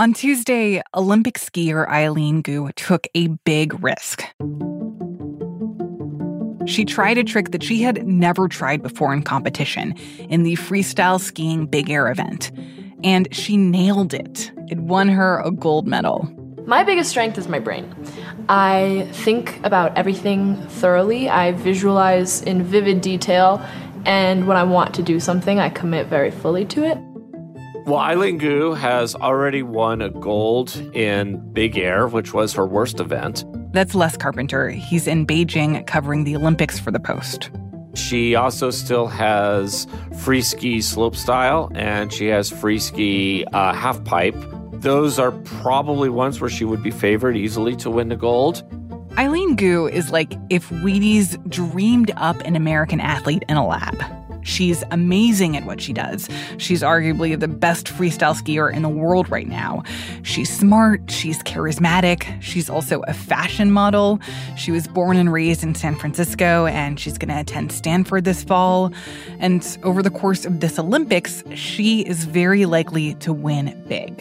On Tuesday, Olympic skier Eileen Gu took a big risk. She tried a trick that she had never tried before in competition in the freestyle skiing big air event. And she nailed it. It won her a gold medal. My biggest strength is my brain. I think about everything thoroughly, I visualize in vivid detail, and when I want to do something, I commit very fully to it. Well, Eileen Gu has already won a gold in Big Air, which was her worst event. That's Les Carpenter. He's in Beijing covering the Olympics for the Post. She also still has free ski slopestyle and she has free ski uh, half pipe. Those are probably ones where she would be favored easily to win the gold. Eileen Gu is like if Wheaties dreamed up an American athlete in a lab. She's amazing at what she does. She's arguably the best freestyle skier in the world right now. She's smart, she's charismatic, she's also a fashion model. She was born and raised in San Francisco, and she's going to attend Stanford this fall. And over the course of this Olympics, she is very likely to win big.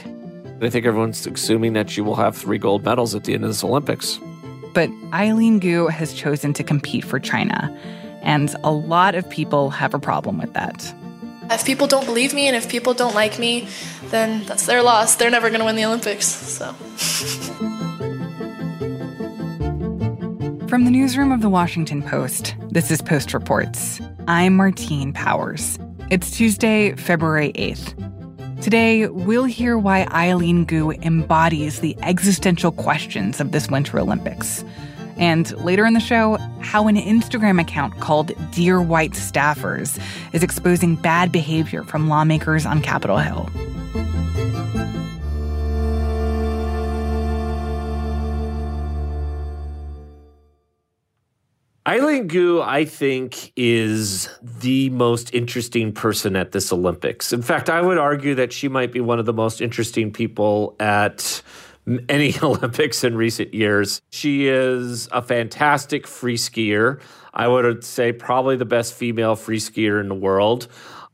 I think everyone's assuming that she will have three gold medals at the end of this Olympics. But Eileen Gu has chosen to compete for China. And a lot of people have a problem with that. If people don't believe me and if people don't like me, then that's their loss. They're never going to win the Olympics. So. From the newsroom of the Washington Post, this is Post Reports. I'm Martine Powers. It's Tuesday, February 8th. Today, we'll hear why Eileen Gu embodies the existential questions of this Winter Olympics. And later in the show, how an Instagram account called Dear White Staffers is exposing bad behavior from lawmakers on Capitol Hill. Eileen Gu, I think, is the most interesting person at this Olympics. In fact, I would argue that she might be one of the most interesting people at any Olympics in recent years. She is a fantastic free skier. I would say probably the best female free skier in the world,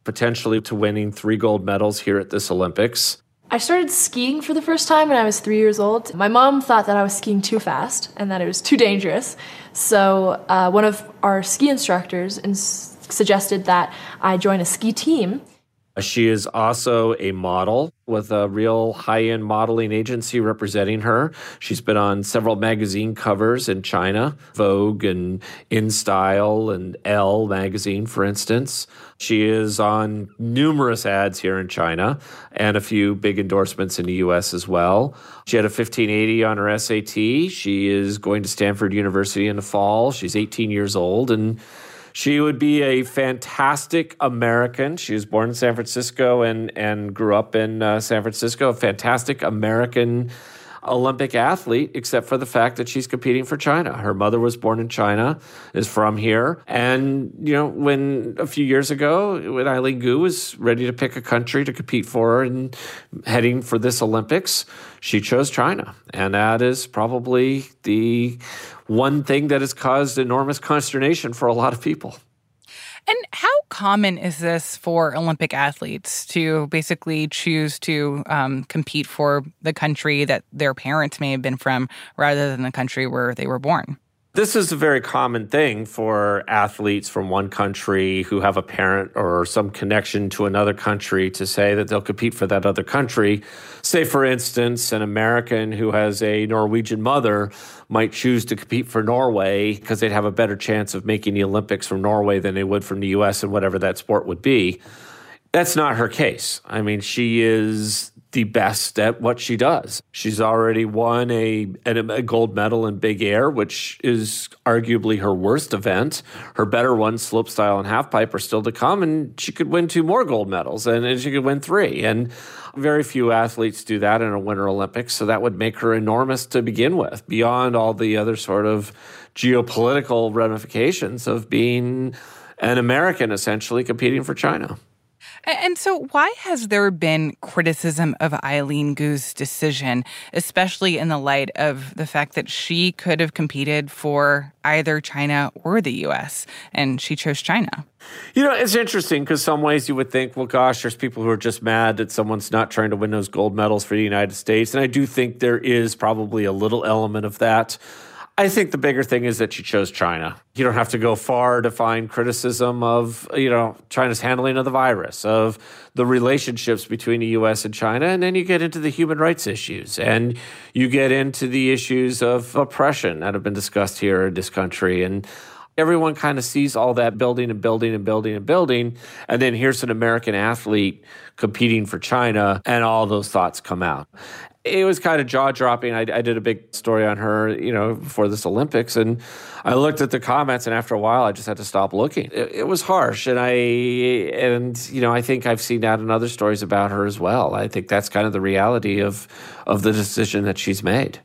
potentially to winning three gold medals here at this Olympics. I started skiing for the first time when I was three years old. My mom thought that I was skiing too fast and that it was too dangerous. So, uh, one of our ski instructors ins- suggested that I join a ski team. Uh, she is also a model with a real high end modeling agency representing her. She's been on several magazine covers in China, Vogue and InStyle and Elle magazine, for instance. She is on numerous ads here in China and a few big endorsements in the US as well. She had a 1580 on her SAT. She is going to Stanford University in the fall. She's 18 years old and she would be a fantastic American. She was born in San Francisco and, and grew up in uh, San Francisco, a fantastic American Olympic athlete, except for the fact that she's competing for China. Her mother was born in China, is from here. And, you know, when a few years ago, when Eileen Gu was ready to pick a country to compete for and heading for this Olympics, she chose China. And that is probably the one thing that has caused enormous consternation for a lot of people. And how common is this for Olympic athletes to basically choose to um, compete for the country that their parents may have been from rather than the country where they were born? This is a very common thing for athletes from one country who have a parent or some connection to another country to say that they'll compete for that other country. Say, for instance, an American who has a Norwegian mother might choose to compete for Norway because they'd have a better chance of making the Olympics from Norway than they would from the US and whatever that sport would be. That's not her case. I mean, she is the best at what she does. She's already won a, a, gold medal in big air, which is arguably her worst event. Her better ones, slopestyle and halfpipe, are still to come, and she could win two more gold medals, and, and she could win three. And very few athletes do that in a Winter Olympics, so that would make her enormous to begin with, beyond all the other sort of geopolitical ramifications of being an American essentially competing for China. And so, why has there been criticism of Eileen Gu's decision, especially in the light of the fact that she could have competed for either China or the US, and she chose China? You know, it's interesting because some ways you would think, well, gosh, there's people who are just mad that someone's not trying to win those gold medals for the United States. And I do think there is probably a little element of that. I think the bigger thing is that she chose China. You don't have to go far to find criticism of, you know, China's handling of the virus, of the relationships between the US and China, and then you get into the human rights issues and you get into the issues of oppression that have been discussed here in this country and everyone kind of sees all that building and building and building and building and then here's an American athlete competing for China and all those thoughts come out it was kind of jaw dropping. I, I, did a big story on her, you know, before this Olympics, and I looked at the comments, and after a while, I just had to stop looking. It, it, was harsh, and I, and you know, I think I've seen that in other stories about her as well. I think that's kind of the reality of of the decision that she's made.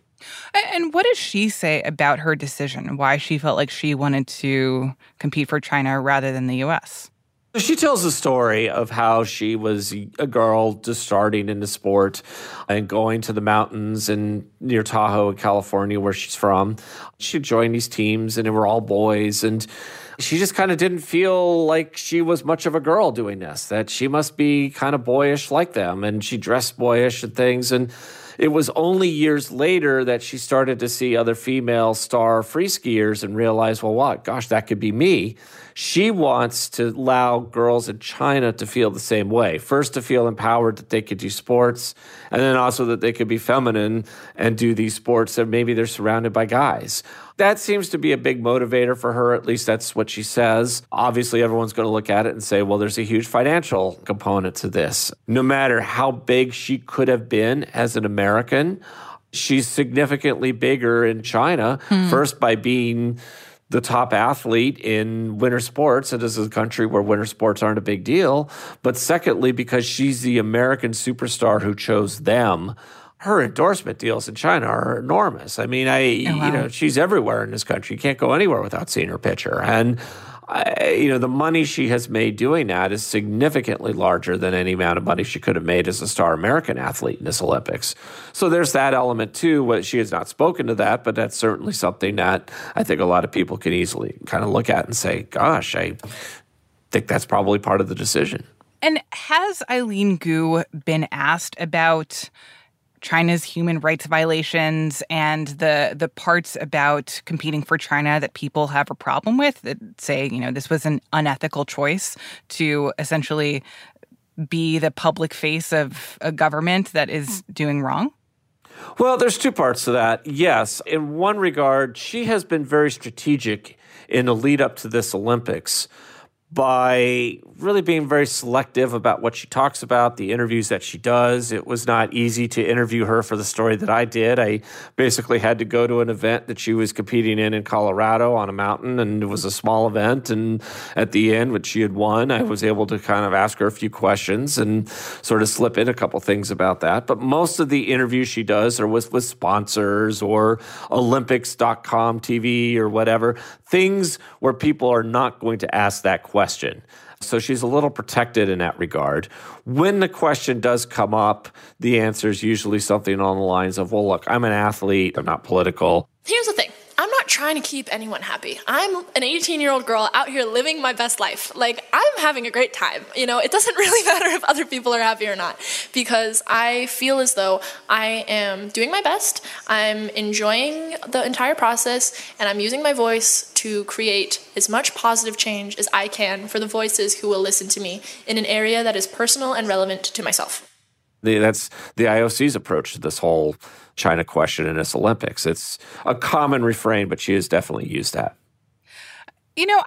And what does she say about her decision? Why she felt like she wanted to compete for China rather than the U.S. She tells the story of how she was a girl just starting into sport and going to the mountains and near Tahoe, California, where she's from. She joined these teams and they were all boys. And she just kind of didn't feel like she was much of a girl doing this, that she must be kind of boyish like them. And she dressed boyish and things. And it was only years later that she started to see other female star free skiers and realized, well, what? Gosh, that could be me. She wants to allow girls in China to feel the same way. First, to feel empowered that they could do sports, and then also that they could be feminine and do these sports that maybe they're surrounded by guys. That seems to be a big motivator for her. At least that's what she says. Obviously, everyone's going to look at it and say, well, there's a huge financial component to this. No matter how big she could have been as an American, she's significantly bigger in China, hmm. first by being the top athlete in winter sports. And this is a country where winter sports aren't a big deal. But secondly, because she's the American superstar who chose them. Her endorsement deals in China are enormous. I mean, I oh, wow. you know she's everywhere in this country. You can't go anywhere without seeing her picture. And I, you know, the money she has made doing that is significantly larger than any amount of money she could have made as a star American athlete in this Olympics. So there's that element too. What she has not spoken to that, but that's certainly something that I think a lot of people can easily kind of look at and say, "Gosh, I think that's probably part of the decision." And has Eileen Gu been asked about? China's human rights violations and the the parts about competing for China that people have a problem with that say, you know, this was an unethical choice to essentially be the public face of a government that is hmm. doing wrong? Well, there's two parts to that. Yes, in one regard, she has been very strategic in the lead up to this Olympics by really being very selective about what she talks about, the interviews that she does. It was not easy to interview her for the story that I did. I basically had to go to an event that she was competing in in Colorado on a mountain, and it was a small event. And at the end, which she had won, I was able to kind of ask her a few questions and sort of slip in a couple things about that. But most of the interviews she does are with, with sponsors or Olympics.com TV or whatever, things where people are not going to ask that question question. So she's a little protected in that regard. When the question does come up, the answer is usually something on the lines of, well, look, I'm an athlete, I'm not political. Here's the thing trying to keep anyone happy. I'm an 18 year old girl out here living my best life. Like, I'm having a great time. You know, it doesn't really matter if other people are happy or not because I feel as though I am doing my best. I'm enjoying the entire process and I'm using my voice to create as much positive change as I can for the voices who will listen to me in an area that is personal and relevant to myself. The, That's the IOC's approach to this whole China question in this Olympics. It's a common refrain, but she has definitely used that. You know,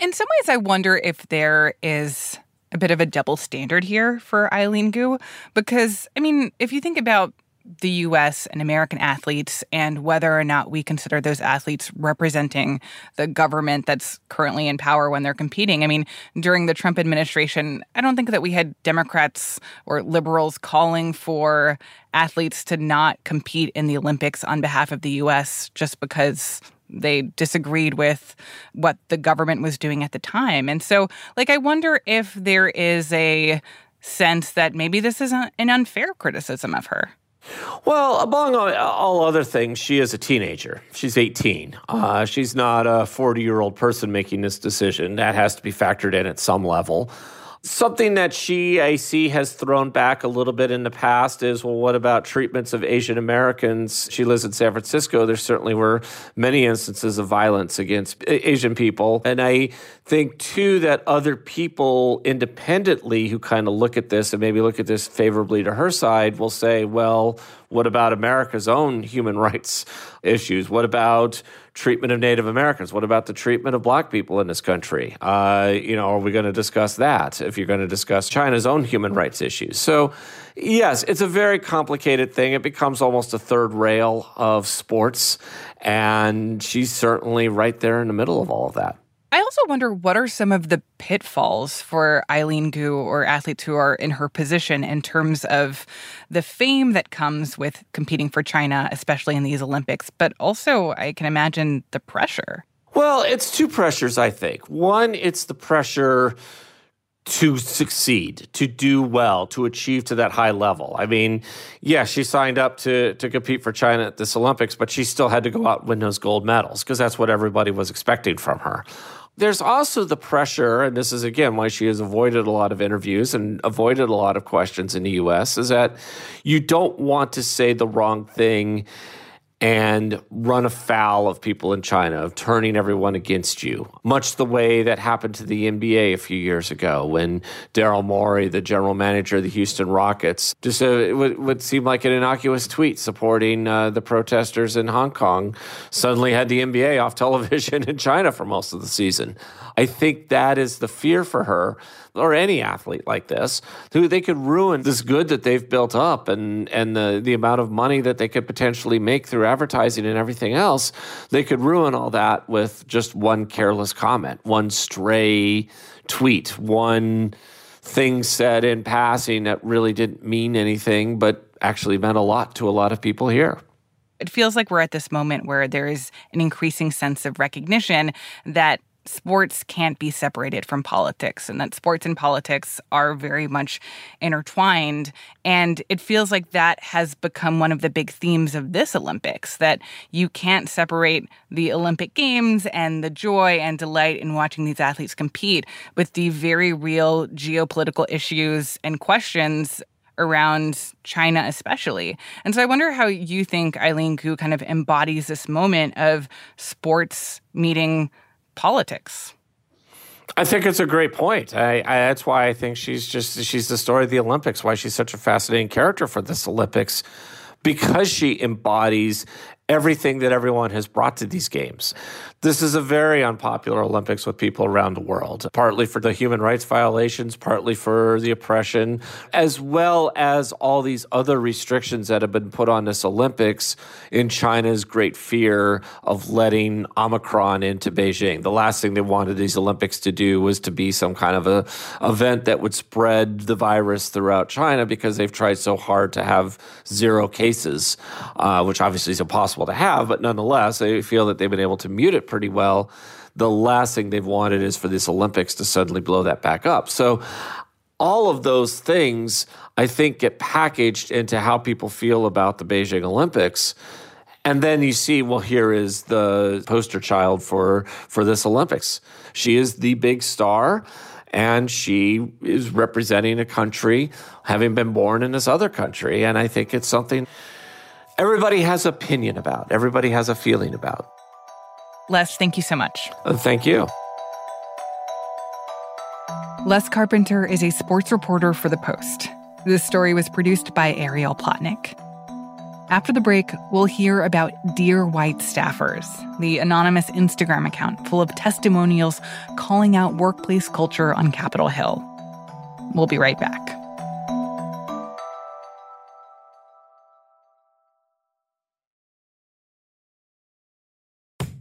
in some ways, I wonder if there is a bit of a double standard here for Eileen Gu, because, I mean, if you think about the US and American athletes and whether or not we consider those athletes representing the government that's currently in power when they're competing. I mean, during the Trump administration, I don't think that we had Democrats or liberals calling for athletes to not compete in the Olympics on behalf of the US just because they disagreed with what the government was doing at the time. And so, like, I wonder if there is a sense that maybe this is an unfair criticism of her. Well, among all other things, she is a teenager. She's 18. Uh, she's not a 40 year old person making this decision. That has to be factored in at some level. Something that she, I see, has thrown back a little bit in the past is well, what about treatments of Asian Americans? She lives in San Francisco. There certainly were many instances of violence against Asian people. And I think, too, that other people independently who kind of look at this and maybe look at this favorably to her side will say, well, what about America's own human rights issues? What about treatment of Native Americans? What about the treatment of black people in this country? Uh, you know, are we going to discuss that if you're going to discuss China's own human rights issues? So, yes, it's a very complicated thing. It becomes almost a third rail of sports. And she's certainly right there in the middle of all of that. I also wonder what are some of the pitfalls for Eileen Gu or athletes who are in her position in terms of the fame that comes with competing for China, especially in these Olympics, but also I can imagine the pressure. Well, it's two pressures, I think. One, it's the pressure to succeed, to do well, to achieve to that high level. I mean, yeah, she signed up to to compete for China at this Olympics, but she still had to go out and win those gold medals because that's what everybody was expecting from her. There's also the pressure, and this is again why she has avoided a lot of interviews and avoided a lot of questions in the US, is that you don't want to say the wrong thing and run afoul of people in China, of turning everyone against you. Much the way that happened to the NBA a few years ago when Daryl Morey, the general manager of the Houston Rockets, just uh, would, would seem like an innocuous tweet supporting uh, the protesters in Hong Kong, suddenly had the NBA off television in China for most of the season. I think that is the fear for her or any athlete like this, who they could ruin this good that they've built up and, and the, the amount of money that they could potentially make through advertising and everything else. They could ruin all that with just one careless comment, one stray tweet, one thing said in passing that really didn't mean anything, but actually meant a lot to a lot of people here. It feels like we're at this moment where there is an increasing sense of recognition that sports can't be separated from politics and that sports and politics are very much intertwined. And it feels like that has become one of the big themes of this Olympics that you can't separate the Olympic Games and the joy and delight in watching these athletes compete with the very real geopolitical issues and questions around China, especially. And so I wonder how you think Eileen Gu kind of embodies this moment of sports meeting politics. I think it's a great point. I, I, that's why I think she's just she's the story of the Olympics. Why she's such a fascinating character for this Olympics, because she embodies everything that everyone has brought to these games. This is a very unpopular Olympics with people around the world, partly for the human rights violations, partly for the oppression, as well as all these other restrictions that have been put on this Olympics in China's great fear of letting Omicron into Beijing. The last thing they wanted these Olympics to do was to be some kind of a event that would spread the virus throughout China because they've tried so hard to have zero cases, uh, which obviously is impossible to have, but nonetheless, they feel that they've been able to mute it pretty well. The last thing they've wanted is for this Olympics to suddenly blow that back up. So, all of those things, I think, get packaged into how people feel about the Beijing Olympics. And then you see, well, here is the poster child for for this Olympics. She is the big star, and she is representing a country, having been born in this other country. And I think it's something everybody has opinion about. Everybody has a feeling about. Les, thank you so much. Uh, thank you. Les Carpenter is a sports reporter for The Post. This story was produced by Ariel Plotnick. After the break, we'll hear about Dear White Staffers, the anonymous Instagram account full of testimonials calling out workplace culture on Capitol Hill. We'll be right back.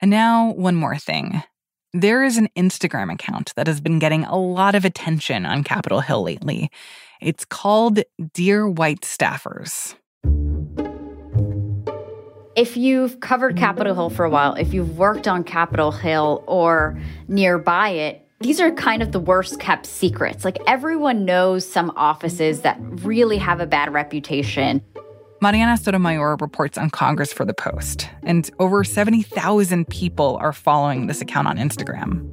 And now, one more thing. There is an Instagram account that has been getting a lot of attention on Capitol Hill lately. It's called Dear White Staffers. If you've covered Capitol Hill for a while, if you've worked on Capitol Hill or nearby it, these are kind of the worst kept secrets. Like everyone knows some offices that really have a bad reputation. Marianna Sotomayor reports on Congress for The Post, and over 70,000 people are following this account on Instagram.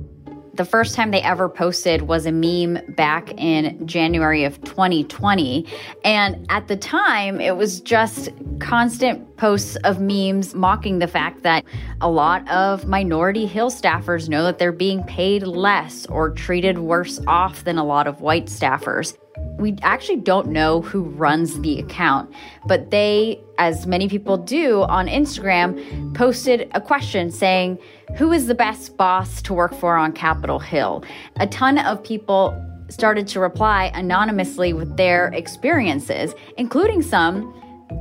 The first time they ever posted was a meme back in January of 2020. And at the time, it was just constant posts of memes mocking the fact that a lot of minority Hill staffers know that they're being paid less or treated worse off than a lot of white staffers. We actually don't know who runs the account, but they, as many people do on Instagram, posted a question saying, Who is the best boss to work for on Capitol Hill? A ton of people started to reply anonymously with their experiences, including some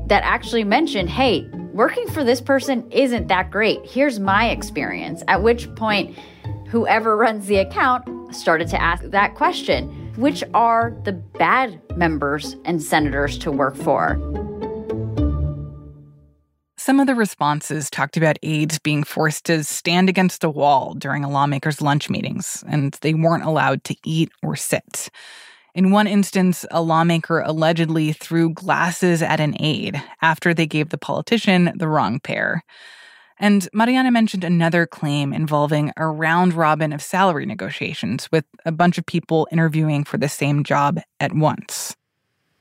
that actually mentioned, Hey, working for this person isn't that great. Here's my experience. At which point, whoever runs the account started to ask that question which are the bad members and senators to work for. Some of the responses talked about aides being forced to stand against a wall during a lawmaker's lunch meetings, and they weren't allowed to eat or sit. In one instance, a lawmaker allegedly threw glasses at an aide after they gave the politician the wrong pair. And Marianna mentioned another claim involving a round robin of salary negotiations with a bunch of people interviewing for the same job at once.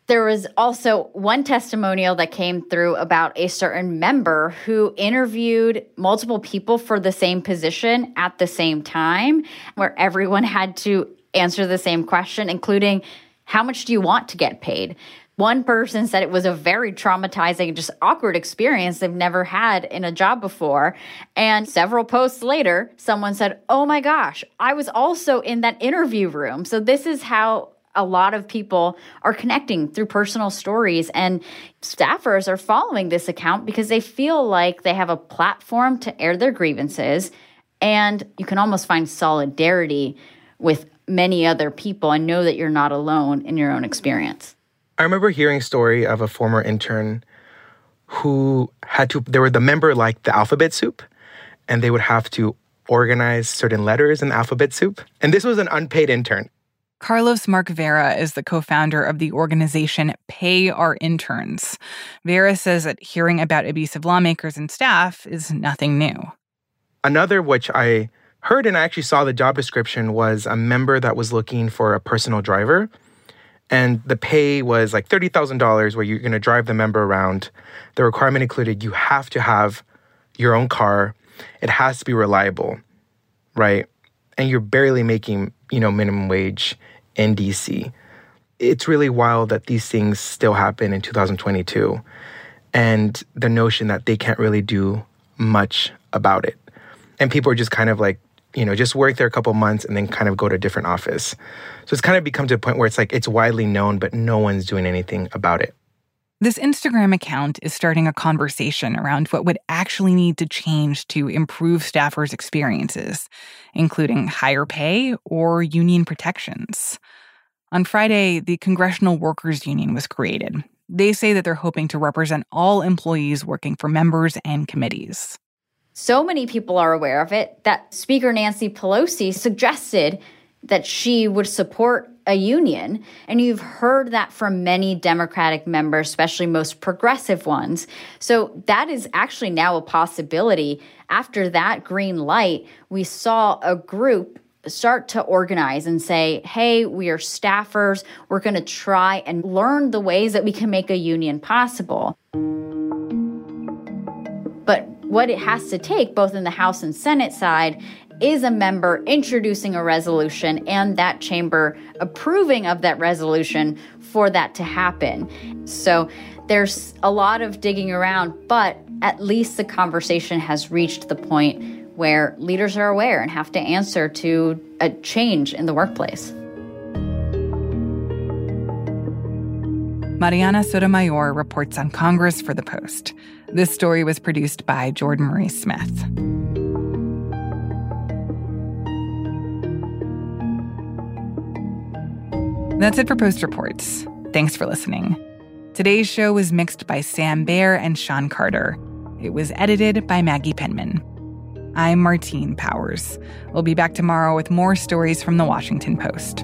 There was also one testimonial that came through about a certain member who interviewed multiple people for the same position at the same time, where everyone had to answer the same question, including how much do you want to get paid? One person said it was a very traumatizing, just awkward experience they've never had in a job before. And several posts later, someone said, Oh my gosh, I was also in that interview room. So, this is how a lot of people are connecting through personal stories and staffers are following this account because they feel like they have a platform to air their grievances and you can almost find solidarity with many other people and know that you're not alone in your own experience. I remember hearing a story of a former intern who had to, they were the member like the alphabet soup, and they would have to organize certain letters in the alphabet soup. And this was an unpaid intern. Carlos Mark Vera is the co founder of the organization Pay Our Interns. Vera says that hearing about abusive lawmakers and staff is nothing new. Another, which I heard and I actually saw the job description, was a member that was looking for a personal driver and the pay was like $30,000 where you're going to drive the member around. The requirement included you have to have your own car. It has to be reliable, right? And you're barely making, you know, minimum wage in DC. It's really wild that these things still happen in 2022 and the notion that they can't really do much about it. And people are just kind of like you know, just work there a couple months and then kind of go to a different office. So it's kind of become to a point where it's like it's widely known, but no one's doing anything about it. This Instagram account is starting a conversation around what would actually need to change to improve staffers' experiences, including higher pay or union protections. On Friday, the Congressional Workers Union was created. They say that they're hoping to represent all employees working for members and committees so many people are aware of it that Speaker Nancy Pelosi suggested that she would support a union. And you've heard that from many Democratic members, especially most progressive ones. So that is actually now a possibility. After that green light, we saw a group start to organize and say, hey, we are staffers. We're going to try and learn the ways that we can make a union possible. But what it has to take, both in the House and Senate side, is a member introducing a resolution and that chamber approving of that resolution for that to happen. So there's a lot of digging around, but at least the conversation has reached the point where leaders are aware and have to answer to a change in the workplace. Marianna Sotomayor reports on Congress for The Post. This story was produced by Jordan Marie Smith. That's it for Post Reports. Thanks for listening. Today's show was mixed by Sam Bair and Sean Carter. It was edited by Maggie Penman. I'm Martine Powers. We'll be back tomorrow with more stories from the Washington Post.